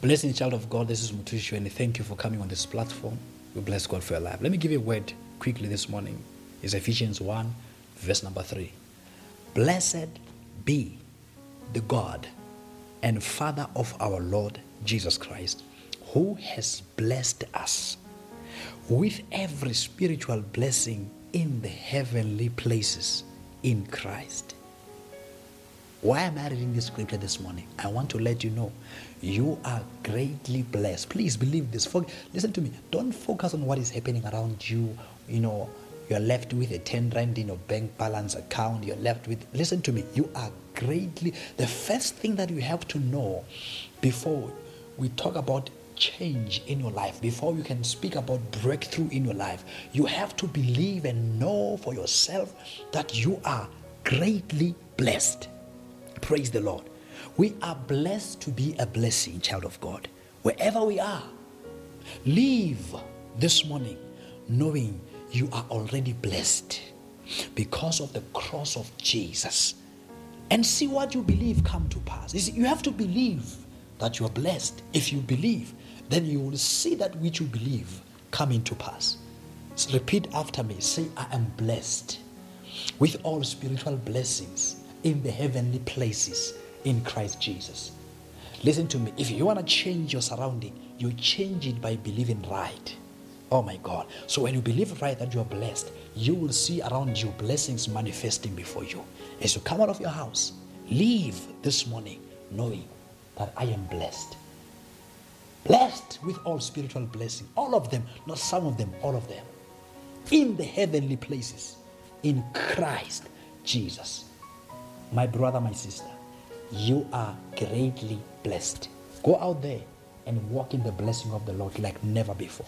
Blessing child of God, this is Mothushi, and thank you for coming on this platform. We bless God for your life. Let me give you a word quickly this morning. It's Ephesians 1, verse number 3. Blessed be the God and Father of our Lord Jesus Christ, who has blessed us with every spiritual blessing in the heavenly places in Christ. Why am I reading this scripture this morning? I want to let you know you are greatly blessed. Please believe this. Listen to me. Don't focus on what is happening around you. You know, you're left with a 10 rand in your bank balance account. You're left with, listen to me, you are greatly. The first thing that you have to know before we talk about change in your life, before you can speak about breakthrough in your life, you have to believe and know for yourself that you are greatly blessed. Praise the Lord. We are blessed to be a blessing, child of God. Wherever we are, Leave this morning knowing you are already blessed because of the cross of Jesus. And see what you believe come to pass. You, see, you have to believe that you are blessed. If you believe, then you will see that which you believe come into pass. So repeat after me say, I am blessed with all spiritual blessings in the heavenly places in Christ Jesus. Listen to me. If you want to change your surrounding, you change it by believing right. Oh my God. So when you believe right that you are blessed, you will see around you blessings manifesting before you. As you come out of your house, leave this morning knowing that I am blessed. Blessed with all spiritual blessing. All of them, not some of them, all of them. In the heavenly places. In Christ Jesus. My brother, my sister, you are greatly blessed. Go out there and walk in the blessing of the Lord like never before.